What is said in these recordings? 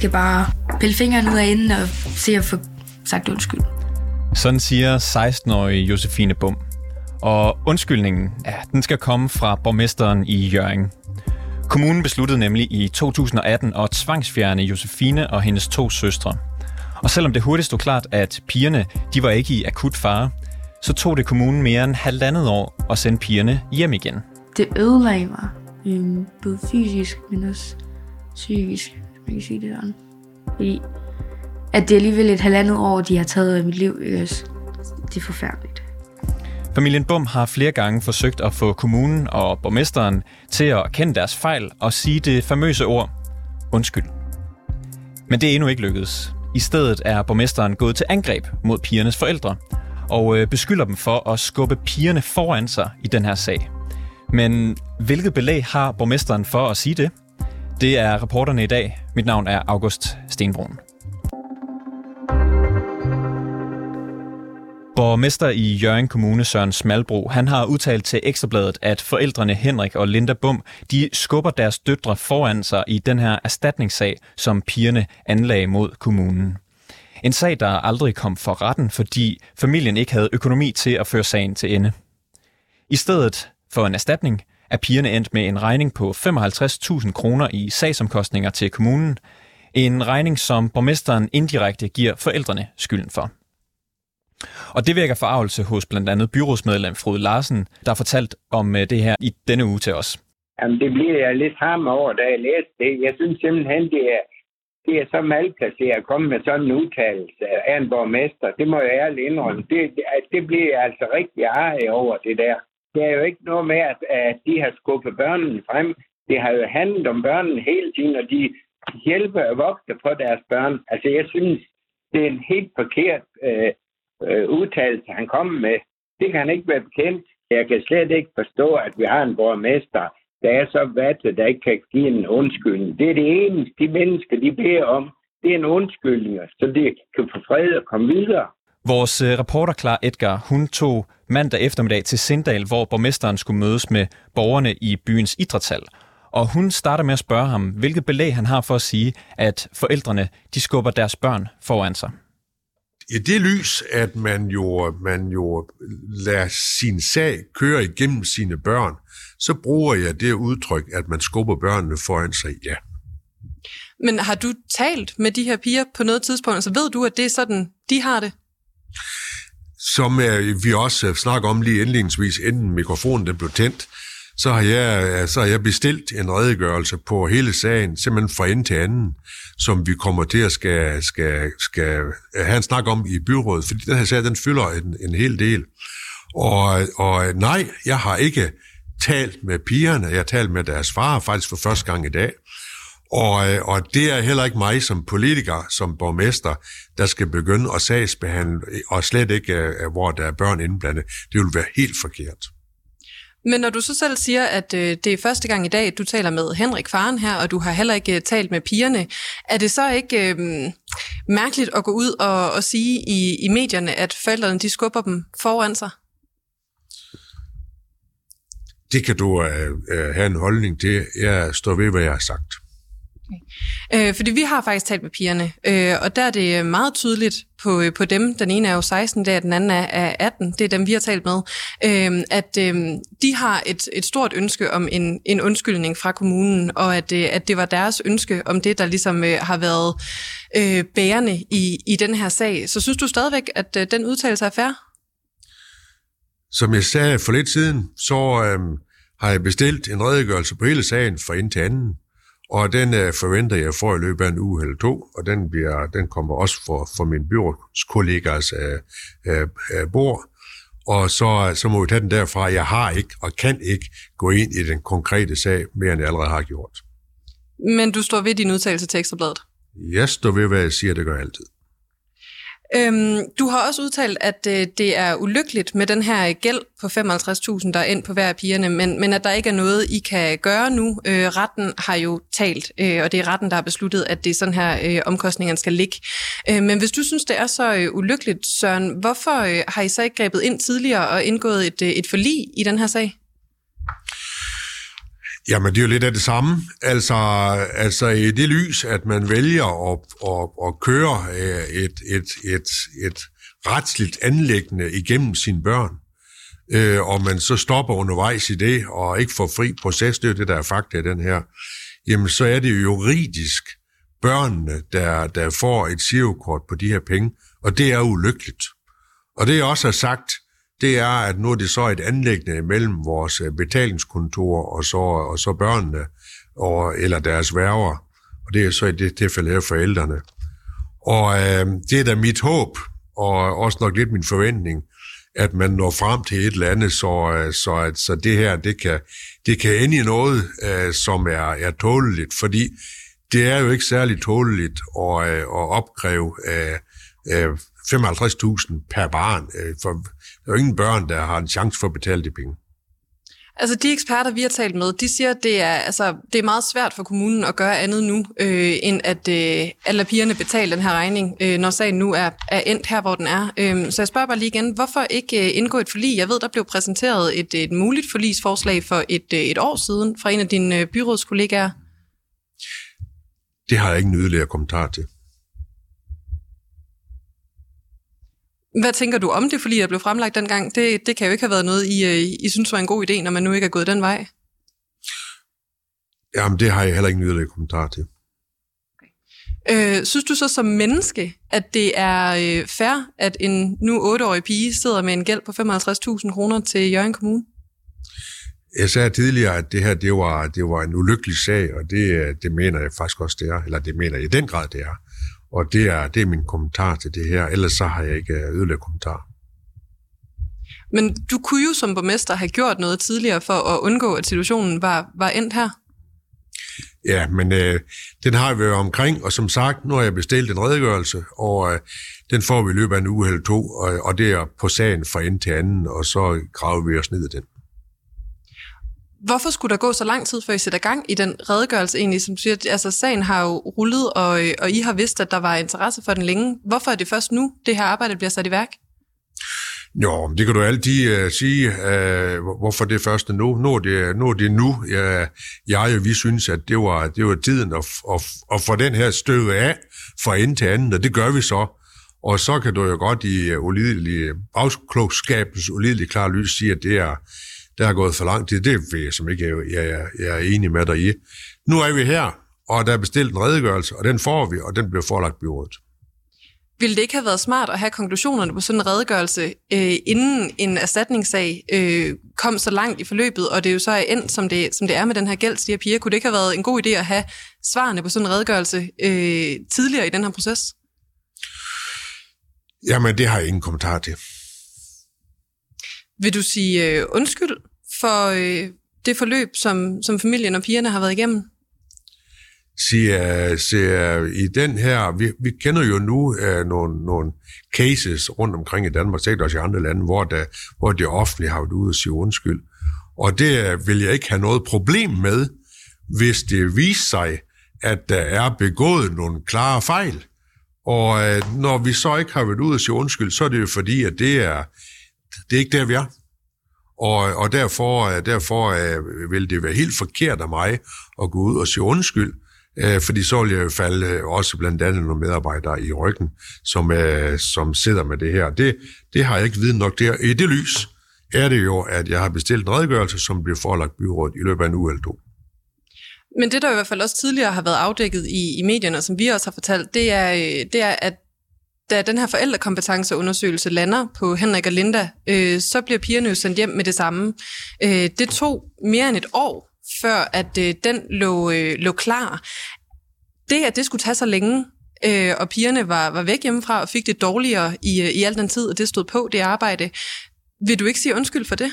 Skal bare pille fingeren ud af enden og se at få sagt undskyld. Sådan siger 16-årige Josefine Bum. Og undskyldningen, ja, den skal komme fra borgmesteren i Jørgen. Kommunen besluttede nemlig i 2018 at tvangsfjerne Josefine og hendes to søstre. Og selvom det hurtigt stod klart, at pigerne de var ikke i akut fare, så tog det kommunen mere end halvandet år at sende pigerne hjem igen. Det ødelagde mig, øhm, både fysisk, men også psykisk, man kan sige det sådan. Fordi at det er alligevel et halvandet år, de har taget af mit liv, ikke også? Det er forfærdeligt. Familien Bum har flere gange forsøgt at få kommunen og borgmesteren til at kende deres fejl og sige det famøse ord undskyld. Men det er endnu ikke lykkedes. I stedet er borgmesteren gået til angreb mod pigernes forældre og øh, beskylder dem for at skubbe pigerne foran sig i den her sag. Men hvilket belæg har borgmesteren for at sige det? Det er reporterne i dag. Mit navn er August Stenbrun. Borgmester i Jørgen Kommune, Søren Smalbro, han har udtalt til Ekstrabladet, at forældrene Henrik og Linda Bum, de skubber deres døtre foran sig i den her erstatningssag, som pigerne anlagde mod kommunen. En sag, der aldrig kom for retten, fordi familien ikke havde økonomi til at føre sagen til ende. I stedet for en erstatning er pigerne endt med en regning på 55.000 kroner i sagsomkostninger til kommunen, en regning, som borgmesteren indirekte giver forældrene skylden for. Og det vækker forarvelse hos blandt andet byrådsmedlem Frode Larsen, der har fortalt om øh, det her i denne uge til os. Jamen, det bliver jeg lidt ham over, da jeg læste det. Jeg synes simpelthen, det er, det er så malplaceret at komme med sådan en udtalelse af en borgmester. Det må jeg ærligt indrømme. Det, det, det bliver jeg altså rigtig arg over, det der. Det er jo ikke noget med, at, at de har skubbet børnene frem. Det har jo handlet om børnene hele tiden, og de hjælper og vogter på deres børn. Altså, jeg synes, det er en helt forkert øh, øh, udtalelse, han kommer med. Det kan han ikke være bekendt. Jeg kan slet ikke forstå, at vi har en borgmester, der er så vattet, der ikke kan give en undskyldning. Det er det eneste, de mennesker, de beder om. Det er en undskyldning, så de kan få fred og komme videre. Vores øh, reporter Klar Edgar, hun tog mandag eftermiddag til Sindal, hvor borgmesteren skulle mødes med borgerne i byens idrætshal. Og hun starter med at spørge ham, hvilket belæg han har for at sige, at forældrene de skubber deres børn foran sig. I det lys, at man jo, man jo lader sin sag køre igennem sine børn, så bruger jeg det udtryk, at man skubber børnene foran sig, ja. Men har du talt med de her piger på noget tidspunkt? Altså ved du, at det er sådan, de har det? Som øh, vi også øh, snakker om lige indledningsvis, inden mikrofonen den blev tændt, så har, jeg, øh, så har jeg bestilt en redegørelse på hele sagen, simpelthen fra ende til anden, som vi kommer til at skal, skal, skal øh, have en snak om i byrådet, fordi den her sag, den fylder en, en hel del. Og, og nej, jeg har ikke talt med pigerne, jeg har talt med deres far faktisk for første gang i dag. Og, og det er heller ikke mig som politiker, som borgmester, der skal begynde at sagsbehandle, og slet ikke, hvor der er børn indblandet. Det vil være helt forkert. Men når du så selv siger, at øh, det er første gang i dag, du taler med Henrik Faren her, og du har heller ikke øh, talt med pigerne, er det så ikke øh, mærkeligt at gå ud og, og sige i, i medierne, at forældrene de skubber dem foran sig? Det kan du øh, øh have en holdning til. Jeg står ved, hvad jeg har sagt. Okay. Øh, fordi vi har faktisk talt med pigerne, øh, og der er det meget tydeligt på, øh, på dem, den ene er jo 16 der, den anden er, er 18, det er dem, vi har talt med, øh, at øh, de har et, et stort ønske om en, en undskyldning fra kommunen, og at, øh, at det var deres ønske om det, der ligesom øh, har været øh, bærende i, i den her sag. Så synes du stadigvæk, at øh, den udtalelse er fair? Som jeg sagde for lidt siden, så øh, har jeg bestilt en redegørelse på hele sagen fra ind til anden. Og den øh, forventer jeg for i løbet af en uge eller to, og den, bliver, den kommer også for, for min byrådskollegas øh, øh, øh, bord. Og så, så må vi tage den derfra. Jeg har ikke og kan ikke gå ind i den konkrete sag, mere end jeg allerede har gjort. Men du står ved din udtalelse til Ekstrabladet? Jeg står ved, hvad jeg siger, det gør jeg altid. Øhm, du har også udtalt, at øh, det er ulykkeligt med den her gæld på 55.000, der er ind på hver af pigerne, men, men at der ikke er noget, I kan gøre nu. Øh, retten har jo talt, øh, og det er retten, der har besluttet, at det er sådan her, øh, omkostningerne skal ligge. Øh, men hvis du synes, det er så øh, ulykkeligt, Søren, hvorfor øh, har I så ikke grebet ind tidligere og indgået et, øh, et forlig i den her sag? Jamen, det er jo lidt af det samme. Altså, altså i det lys, at man vælger at, at, at køre øh, et, et, et, et retsligt anlæggende igennem sine børn, øh, og man så stopper undervejs i det, og ikke får fri proces, det er det, der er fakta i den her, jamen så er det jo juridisk børnene, der, der får et sirokort på de her penge, og det er ulykkeligt. Og det er også sagt, det er, at nu er det så et anlæggende mellem vores øh, betalingskontor og så, og så børnene, og, eller deres værger, og det er så i det tilfælde her forældrene. Og øh, det er da mit håb, og også nok lidt min forventning, at man når frem til et eller andet, så, øh, så, at, så det her, det kan, det kan ende i noget, øh, som er, er tåleligt, fordi det er jo ikke særlig tåleligt at, øh, at opkræve øh, øh, 55.000 per barn. Øh, for der er jo ingen børn, der har en chance for at betale de penge. Altså de eksperter, vi har talt med, de siger, at det er, altså, det er meget svært for kommunen at gøre andet nu, øh, end at, øh, at lade pigerne betale den her regning, øh, når sagen nu er, er endt her, hvor den er. Øh, så jeg spørger bare lige igen, hvorfor ikke øh, indgå et forlig? Jeg ved, der blev præsenteret et, et muligt forlisforslag for et, øh, et år siden fra en af dine øh, byrådskollegaer. Det har jeg ikke en yderligere kommentar til. Hvad tænker du om det, fordi der blev fremlagt dengang? Det, det kan jo ikke have været noget, I, øh, I synes var en god idé, når man nu ikke er gået den vej. Jamen, det har jeg heller ikke en yderligere kommentar til. Øh, synes du så som menneske, at det er øh, fair, at en nu 8-årig pige sidder med en gæld på 55.000 kroner til Jørgen Kommune? Jeg sagde tidligere, at det her det var, det var en ulykkelig sag, og det, det mener jeg faktisk også, det er. Eller det mener jeg i den grad, det er. Og det er, det er min kommentar til det her. Ellers så har jeg ikke øh, yderligere kommentar. Men du kunne jo som borgmester have gjort noget tidligere for at undgå, at situationen var, var endt her. Ja, men øh, den har vi jo omkring, og som sagt, nu har jeg bestilt en redegørelse, og øh, den får vi i løbet af en uge eller to, og, og det er på sagen fra ende til anden, og så graver vi os ned i den. Hvorfor skulle der gå så lang tid, før I sætter gang i den redegørelse egentlig, som siger, altså sagen har jo rullet, og, og I har vidst, at der var interesse for den længe. Hvorfor er det først nu, det her arbejde bliver sat i værk? Jo, det kan du altid uh, sige, uh, hvorfor det første først nu. Nu er det nu. Er det nu. Jeg, jeg og vi synes, at det var, det var tiden at, at, at få den her støvet af fra ende til anden, og det gør vi så. Og så kan du jo godt i øh, ulidelig, afklogskabens ulidelige klar lys sige, at det er, der er gået for lang tid. Det ved jeg som ikke, jeg, jeg, jeg er enig med dig i. Nu er vi her, og der er bestilt en redegørelse, og den får vi, og den bliver forelagt byrådet. Ville det ikke have været smart at have konklusionerne på sådan en redegørelse, øh, inden en erstatningssag øh, kom så langt i forløbet, og det jo så er endt, som det, som det er med den her gæld, siger Pia. Kunne det ikke have været en god idé at have svarene på sådan en redegørelse øh, tidligere i den her proces? Jamen, det har jeg ingen kommentar til. Vil du sige øh, undskyld for øh, det forløb, som, som familien og pigerne har været igennem? Siger, øh, siger, øh, i den her, vi, vi kender jo nu uh, nogle, nogle cases rundt omkring i Danmark, sikkert også i andre lande, hvor, der, hvor det offentlige har været ude og sige undskyld. Og det vil jeg ikke have noget problem med, hvis det viser sig, at der er begået nogle klare fejl. Og øh, når vi så ikke har været ude og sige undskyld, så er det jo fordi, at det er, det er ikke der, vi er. Og, og derfor, øh, derfor øh, vil det være helt forkert af mig at gå ud og sige undskyld, øh, fordi så vil jeg falde øh, også blandt andet nogle medarbejdere i ryggen, som, øh, som sidder med det her. Det, det har jeg ikke viden nok der. I det lys er det jo, at jeg har bestilt en redegørelse, som bliver forelagt byrådet i løbet af en uge eller to. Men det, der i hvert fald også tidligere har været afdækket i, i medierne, og som vi også har fortalt, det er, øh, det er at da den her forældrekompetenceundersøgelse lander på Henrik og Linda, øh, så bliver pigerne jo sendt hjem med det samme. Øh, det tog mere end et år, før at øh, den lå, øh, lå klar. Det, at det skulle tage så længe, øh, og pigerne var, var væk hjemmefra og fik det dårligere i, øh, i al den tid, og det stod på, det arbejde. Vil du ikke sige undskyld for det?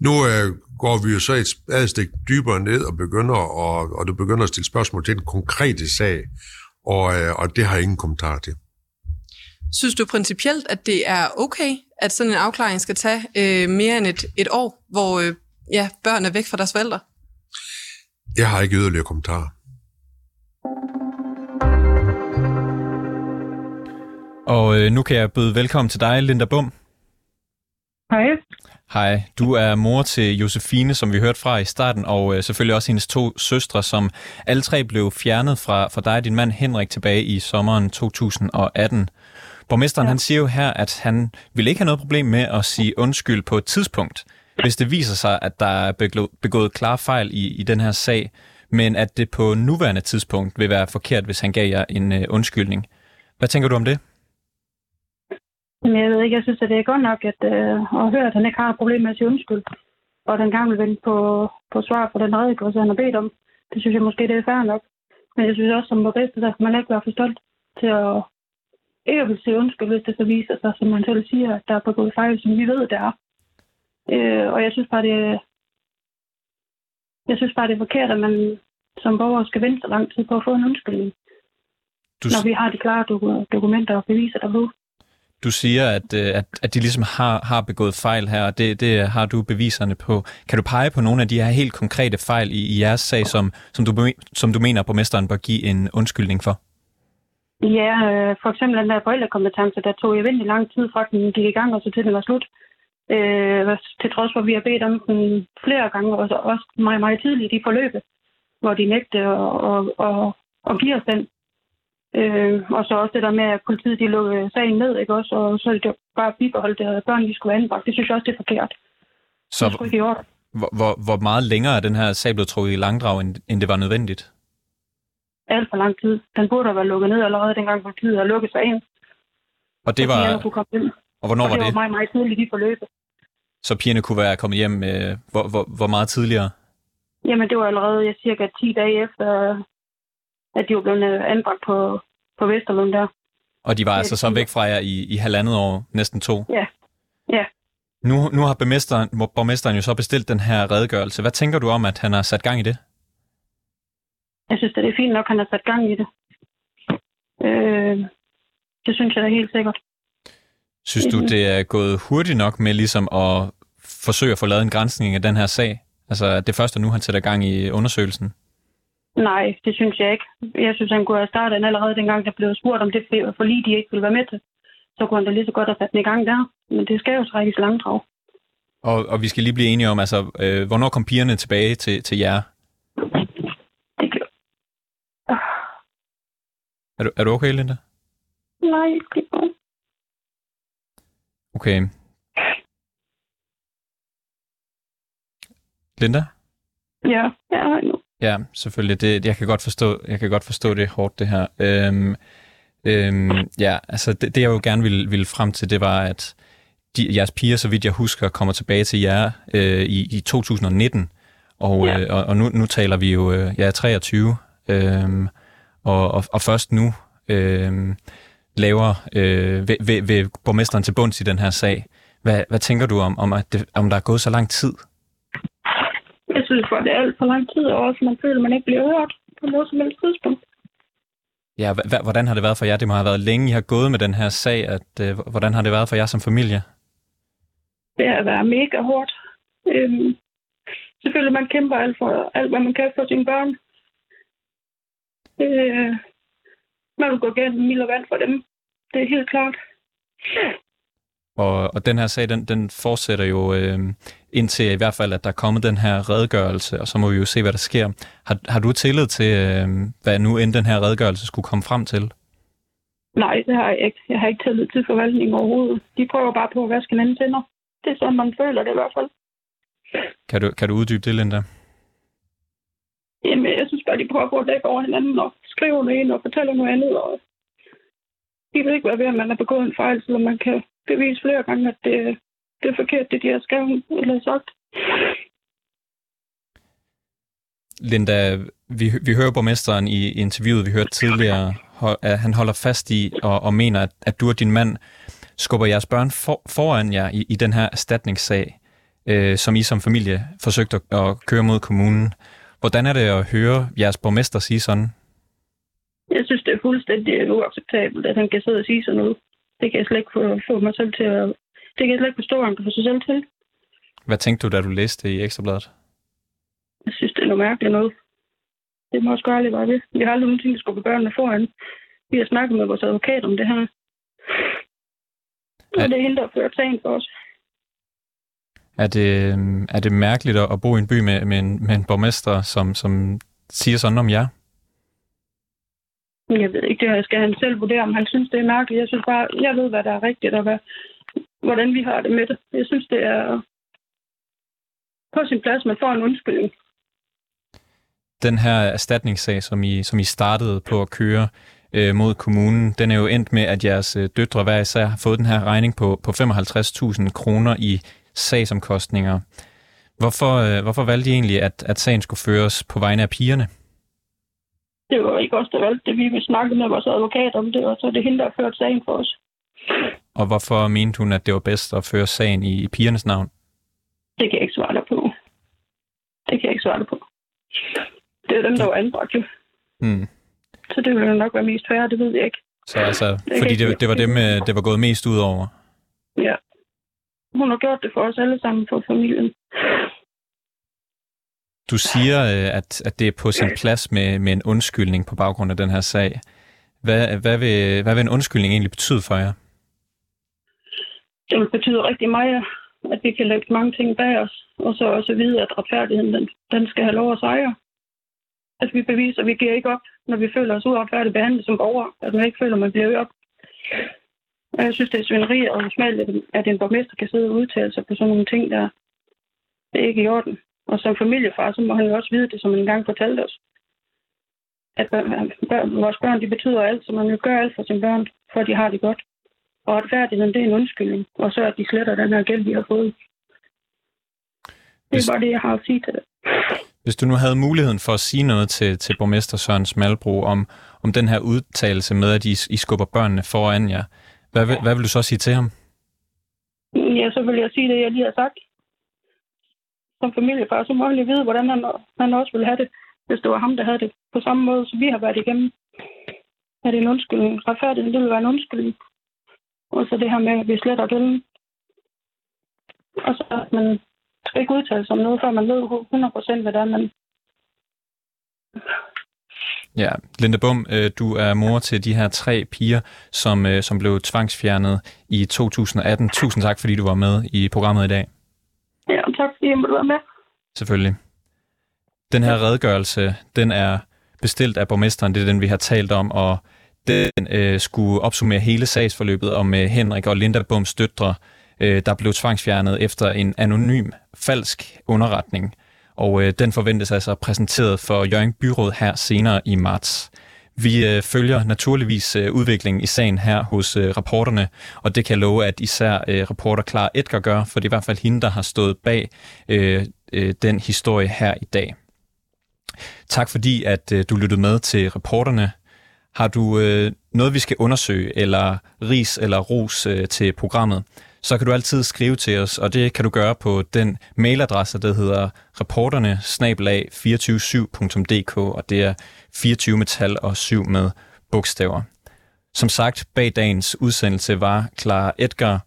Nu øh, går vi jo så et spadestik dybere ned og begynder, og, og du begynder at stille spørgsmål til den konkrete sag, og, øh, og det har jeg ingen kommentar til. Synes du principielt, at det er okay, at sådan en afklaring skal tage øh, mere end et, et år, hvor øh, ja, børn er væk fra deres forældre? Jeg har ikke yderligere kommentarer. Og øh, nu kan jeg byde velkommen til dig, Linda Bum. Hej. Hej, du er mor til Josefine, som vi hørte fra i starten, og øh, selvfølgelig også hendes to søstre, som alle tre blev fjernet fra, fra dig og din mand Henrik tilbage i sommeren 2018. Borgmesteren ja. han siger jo her, at han vil ikke have noget problem med at sige undskyld på et tidspunkt, hvis det viser sig, at der er begået, klare fejl i, i den her sag, men at det på nuværende tidspunkt vil være forkert, hvis han gav jer en uh, undskyldning. Hvad tænker du om det? Jeg ved ikke, jeg synes, at det er godt nok at, uh, at høre, at han ikke har et problem med at sige undskyld. Og den gang vil vente på, på svar på den redegørelse, han har bedt om. Det synes jeg måske, det er fair nok. Men jeg synes også, som borgmester, der kan man ikke være for stolt til at ikke vil sige undskyld, hvis det så viser sig, som man selv siger, at der er begået fejl, som vi ved, det er. Øh, og jeg synes bare, det jeg synes bare, det er forkert, at man som borger skal vente så lang tid på at få en undskyldning. Du... Når vi har de klare dokumenter og beviser derude. Du siger, at, øh, at, at de ligesom har, har begået fejl her, og det, det har du beviserne på. Kan du pege på nogle af de her helt konkrete fejl i, i jeres sag, som, som, du, som du mener, at borgmesteren bør give en undskyldning for? Ja, øh, for eksempel den der forældrekompetence, der tog eventelig lang tid fra, den gik i gang, og så til den var slut. Øh, til trods for, at vi har bedt om den flere gange, og så også meget, meget tidligt i forløbet, hvor de nægte at, at, at, at give os den. Øh, og så også det der med, at politiet de lukkede sagen ned, ikke også? Og så det bare bibeholdt det, at børn de skulle anbragt. Det synes jeg også, det er forkert. Så det hvor, hvor, hvor meget længere er den her sag blevet trukket i langdrag, end, end det var nødvendigt? Alt for lang tid. Den burde have været lukket ned allerede, dengang politiet har lukket sagen. Og det var... Og hvornår og var det? det var meget, meget tidligt i forløbet. Så pigerne kunne være kommet hjem øh, hvor, hvor, hvor meget tidligere? Jamen, det var allerede ja, cirka 10 dage efter, at de var blevet øh, anbragt på, på Vesterlund der. Og de var altså så væk fra jer i, i halvandet år, næsten to? Ja. Ja. Nu, nu har borgmesteren, borgmesteren jo så bestilt den her redegørelse. Hvad tænker du om, at han har sat gang i det? Jeg synes, det er fint nok, at han har sat gang i det. Øh, det synes jeg er helt sikkert. Synes du, det er gået hurtigt nok med ligesom at forsøge at få lavet en grænsning af den her sag? Altså det første nu, han sætter gang i undersøgelsen? Nej, det synes jeg ikke. Jeg synes, han kunne have startet den allerede dengang, der blev spurgt om det, for lige de ikke ville være med til. Så kunne han da lige så godt have sat den i gang der. Men det skal jo trækkes langdrag. Og, og vi skal lige blive enige om, altså, øh, hvornår kom pigerne tilbage til, til jer? Er du, er du okay, Linda? Nej, det er Okay. Linda? Ja, jeg er nu. Ja, selvfølgelig. Det, jeg, kan godt forstå, jeg kan godt forstå, det er hårdt, det her. Øhm, øhm, ja, altså det, det, jeg jo gerne ville, ville frem til, det var, at de, jeres piger, så vidt jeg husker, kommer tilbage til jer øh, i, i 2019. Og, ja. øh, og, og nu, nu taler vi jo, øh, jeg er 23, øh, og, og, og først nu øh, laver øh, ved, ved, ved borgmesteren til bunds i den her sag. Hvad, hvad tænker du om, om, at det, om der er gået så lang tid? Jeg synes, at det er alt for lang tid, og også man føler, at man ikke bliver hørt på noget som helst tidspunkt. Ja, h- hvordan har det været for jer? Det må have været længe, I har gået med den her sag. At, øh, hvordan har det været for jer som familie? Det har været mega hårdt. Øhm, selvfølgelig, man kæmper alt, for, alt, hvad man kan for sine børn. Øh, man vil gå gennem mild og vand for dem. Det er helt klart. Og, og den her sag, den, den fortsætter jo øh, indtil i hvert fald, at der er kommet den her redegørelse, og så må vi jo se, hvad der sker. Har, har du tillid til, øh, hvad nu end den her redegørelse skulle komme frem til? Nej, det har jeg ikke. Jeg har ikke tillid til forvaltningen overhovedet. De prøver bare på at vaske hinanden tænder. Det er sådan, man føler det i hvert fald. Kan du, kan du uddybe det, Linda? Jamen, de prøver på at dække over hinanden og skrive noget ind og fortælle noget andet. Og de vil ikke være ved, at man har begået en fejl, så man kan bevise flere gange, at det, det er forkert, det de har skrevet eller sagt. Linda, vi, vi hører borgmesteren i interviewet, vi hørte tidligere, at han holder fast i og, og mener, at, at du og din mand skubber jeres børn for, foran jer i, i den her erstatningssag, øh, som I som familie forsøgte at, at køre mod kommunen. Hvordan er det at høre jeres borgmester sige sådan? Jeg synes, det er fuldstændig uacceptabelt, at han kan sidde og sige sådan noget. Det kan jeg slet ikke få, få mig selv til at... Det kan jeg slet ikke forstå, at han kan få sig selv til. Hvad tænkte du, da du læste i Ekstrabladet? Jeg synes, det er noget mærkeligt noget. Det må også gøre lidt bare det. Vi har aldrig nogensinde skulle børnene foran. Vi har snakket med vores advokat om det her. Og det er hende, der fører sagen for os. Er det, er det mærkeligt at bo i en by med, med, en, med en borgmester, som, som siger sådan om jer? Jeg ved ikke, det skal han selv vurdere, om han synes, det er mærkeligt. Jeg synes bare, jeg ved, hvad der er rigtigt, og hvad, hvordan vi har det med det. Jeg synes, det er på sin plads, man får en undskyldning. Den her erstatningssag, som I, som I startede på at køre øh, mod kommunen, den er jo endt med, at jeres øh, døtre hver især har fået den her regning på, på 55.000 kroner i sagsomkostninger. Hvorfor, øh, hvorfor valgte I egentlig, at, at sagen skulle føres på vegne af pigerne? Det var ikke os, der valgte det. Vi ville snakke med vores advokat om det, og så er det hende, der har ført sagen for os. Og hvorfor mente hun, at det var bedst at føre sagen i, i pigernes navn? Det kan jeg ikke svare dig på. Det kan jeg ikke svare dig på. Det er dem, der var anbragt jo. Hmm. Så det ville nok være mest færre, det ved jeg ikke. Så altså, fordi det, det var dem, øh, det var gået mest ud over? Ja. Hun har gjort det for os alle sammen, for familien. Du siger, øh, at, at det er på sin plads med, med en undskyldning på baggrund af den her sag. Hvad, hvad, vil, hvad vil en undskyldning egentlig betyde for jer? Det betyder rigtig meget, at vi kan lægge mange ting bag os, og så også vide, at retfærdigheden den, den skal have lov at sejre. At vi beviser, at vi giver ikke op, når vi føler os uretfærdigt behandlet som borgere. At man ikke føler, at man bliver op. Og jeg synes, det er svineri og smalt, at en borgmester kan sidde og udtale sig på sådan nogle ting, der det er ikke i orden. Og som familiefar, så må han jo også vide det, som han engang fortalte os. At børn, vores børn, de betyder alt, så man vil gøre alt for sine børn, for at de har det godt. Og retfærdigheden, det er en undskyldning. Og så at de sletter den her gæld, de har fået. Det er bare det, jeg har at sige til det. Hvis du nu havde muligheden for at sige noget til, til borgmester Søren Smalbro om, om den her udtalelse med, at I, I skubber børnene foran jer, hvad, vil, hvad vil du så sige til ham? Ja, så vil jeg sige det, jeg lige har sagt. Som familiefar, så må han lige vide, hvordan han, han også ville have det, hvis det var ham, der havde det. På samme måde, som vi har været igennem. Er det en undskyldning? Retfærdigheden, det vil være en undskyldning. Og så det her med, at vi sletter gælden. Og så at man skal ikke udtale sig om noget, før man ved 100% hvad det er, man... Ja, Linda Bum, øh, du er mor til de her tre piger, som, øh, som blev tvangsfjernet i 2018. Tusind tak, fordi du var med i programmet i dag. Ja, tak fordi jeg måtte være med. Selvfølgelig. Den her redegørelse, den er bestilt af borgmesteren, det er den, vi har talt om, og den øh, skulle opsummere hele sagsforløbet om øh, Henrik og Linda Bums døtre, øh, der blev tvangsfjernet efter en anonym, falsk underretning. Og øh, den forventes altså præsenteret for Jørgen Byråd her senere i marts. Vi øh, følger naturligvis øh, udviklingen i sagen her hos øh, rapporterne, og det kan love, at især øh, reporter Klar Edgar gør, for det er i hvert fald hende, der har stået bag øh, øh, den historie her i dag. Tak fordi, at øh, du lyttede med til reporterne. Har du øh, noget, vi skal undersøge, eller ris eller ros øh, til programmet, så kan du altid skrive til os, og det kan du gøre på den mailadresse, der hedder reporterne 247dk og det er 24 med tal og 7 med bogstaver. Som sagt, bag dagens udsendelse var Clara Edgar,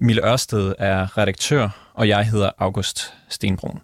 Mille Ørsted er redaktør, og jeg hedder August Stenbrun.